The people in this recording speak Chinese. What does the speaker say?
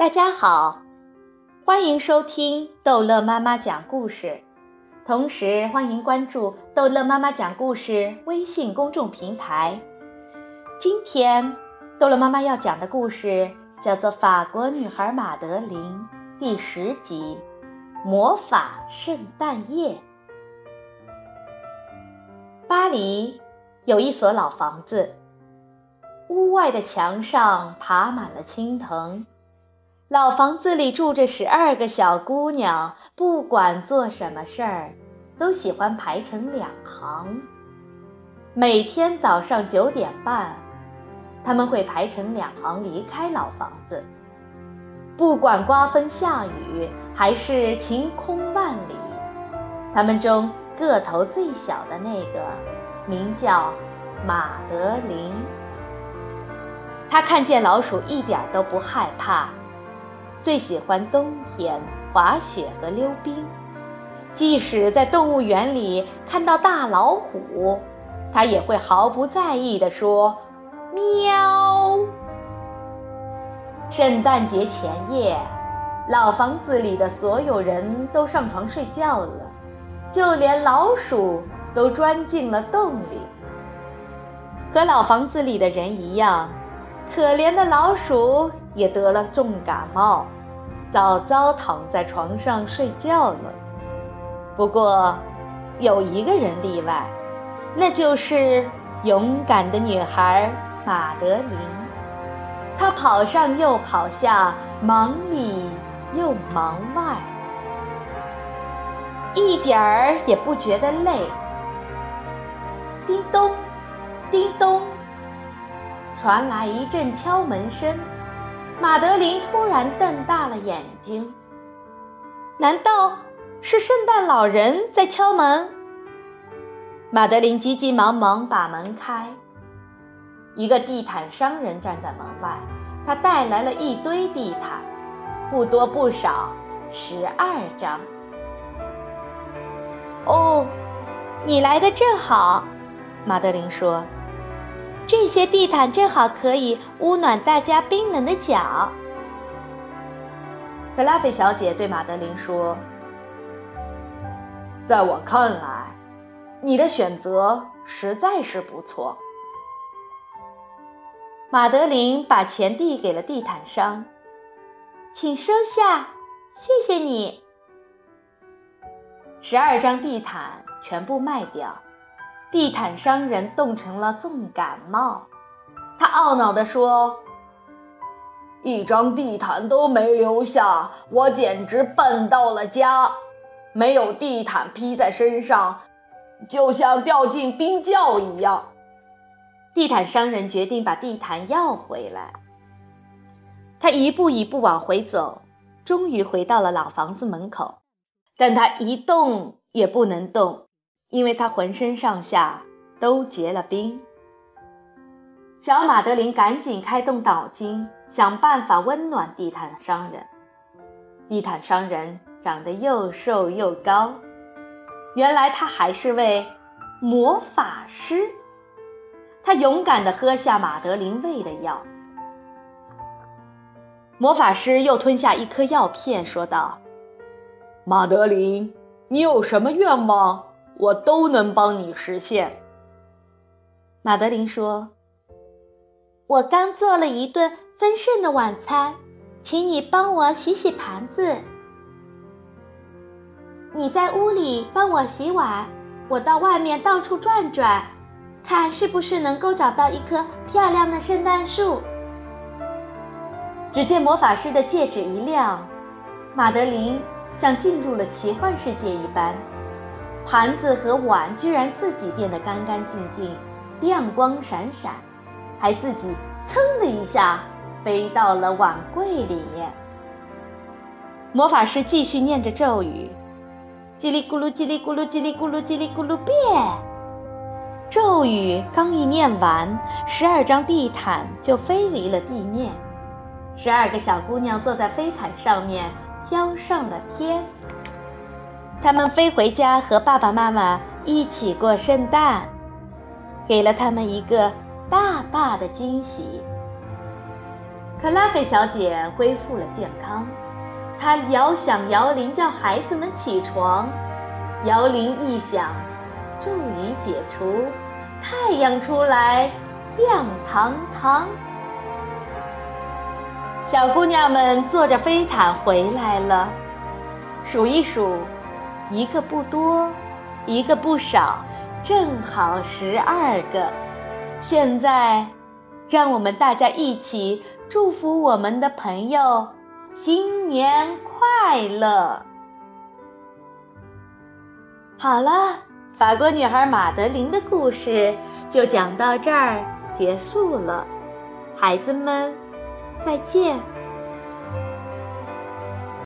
大家好，欢迎收听逗乐妈妈讲故事，同时欢迎关注逗乐妈妈讲故事微信公众平台。今天逗乐妈妈要讲的故事叫做《法国女孩马德琳》第十集《魔法圣诞夜》。巴黎有一所老房子，屋外的墙上爬满了青藤。老房子里住着十二个小姑娘，不管做什么事儿，都喜欢排成两行。每天早上九点半，他们会排成两行离开老房子。不管刮风下雨还是晴空万里，他们中个头最小的那个名叫马德琳。他看见老鼠一点都不害怕。最喜欢冬天滑雪和溜冰，即使在动物园里看到大老虎，它也会毫不在意地说：“喵。”圣诞节前夜，老房子里的所有人都上床睡觉了，就连老鼠都钻进了洞里。和老房子里的人一样。可怜的老鼠也得了重感冒，早早躺在床上睡觉了。不过，有一个人例外，那就是勇敢的女孩马德琳。她跑上又跑下，忙里又忙外，一点儿也不觉得累。叮咚，叮咚。传来一阵敲门声，马德琳突然瞪大了眼睛。难道是圣诞老人在敲门？马德琳急急忙忙把门开。一个地毯商人站在门外，他带来了一堆地毯，不多不少，十二张。哦，你来的正好，马德琳说。这些地毯正好可以捂暖大家冰冷的脚。克拉菲小姐对马德琳说：“在我看来，你的选择实在是不错。”马德琳把钱递给了地毯商，请收下，谢谢你。十二张地毯全部卖掉。地毯商人冻成了重感冒，他懊恼地说：“一张地毯都没留下，我简直笨到了家！没有地毯披在身上，就像掉进冰窖一样。”地毯商人决定把地毯要回来。他一步一步往回走，终于回到了老房子门口，但他一动也不能动。因为他浑身上下都结了冰，小马德琳赶紧开动脑筋，想办法温暖地毯商人。地毯商人长得又瘦又高，原来他还是位魔法师。他勇敢地喝下马德琳喂的药。魔法师又吞下一颗药片，说道：“马德琳，你有什么愿望？”我都能帮你实现。马德琳说：“我刚做了一顿丰盛的晚餐，请你帮我洗洗盘子。你在屋里帮我洗碗，我到外面到处转转，看是不是能够找到一棵漂亮的圣诞树。”只见魔法师的戒指一亮，马德琳像进入了奇幻世界一般。盘子和碗居然自己变得干干净净、亮光闪闪，还自己噌的一下飞到了碗柜里面。魔法师继续念着咒语：“叽里咕噜，叽里咕噜，叽里咕噜，叽里咕噜变。”咒语刚一念完，十二张地毯就飞离了地面，十二个小姑娘坐在飞毯上面，飘上了天。他们飞回家和爸爸妈妈一起过圣诞，给了他们一个大大的惊喜。克拉菲小姐恢复了健康，她摇响摇铃叫孩子们起床，摇铃一响，咒语解除，太阳出来，亮堂堂。小姑娘们坐着飞毯回来了，数一数，一个不多，一个不少，正好十二个。现在，让我们大家一起祝福我们的朋友新年快乐。好了，法国女孩马德琳的故事就讲到这儿结束了，孩子们。再见。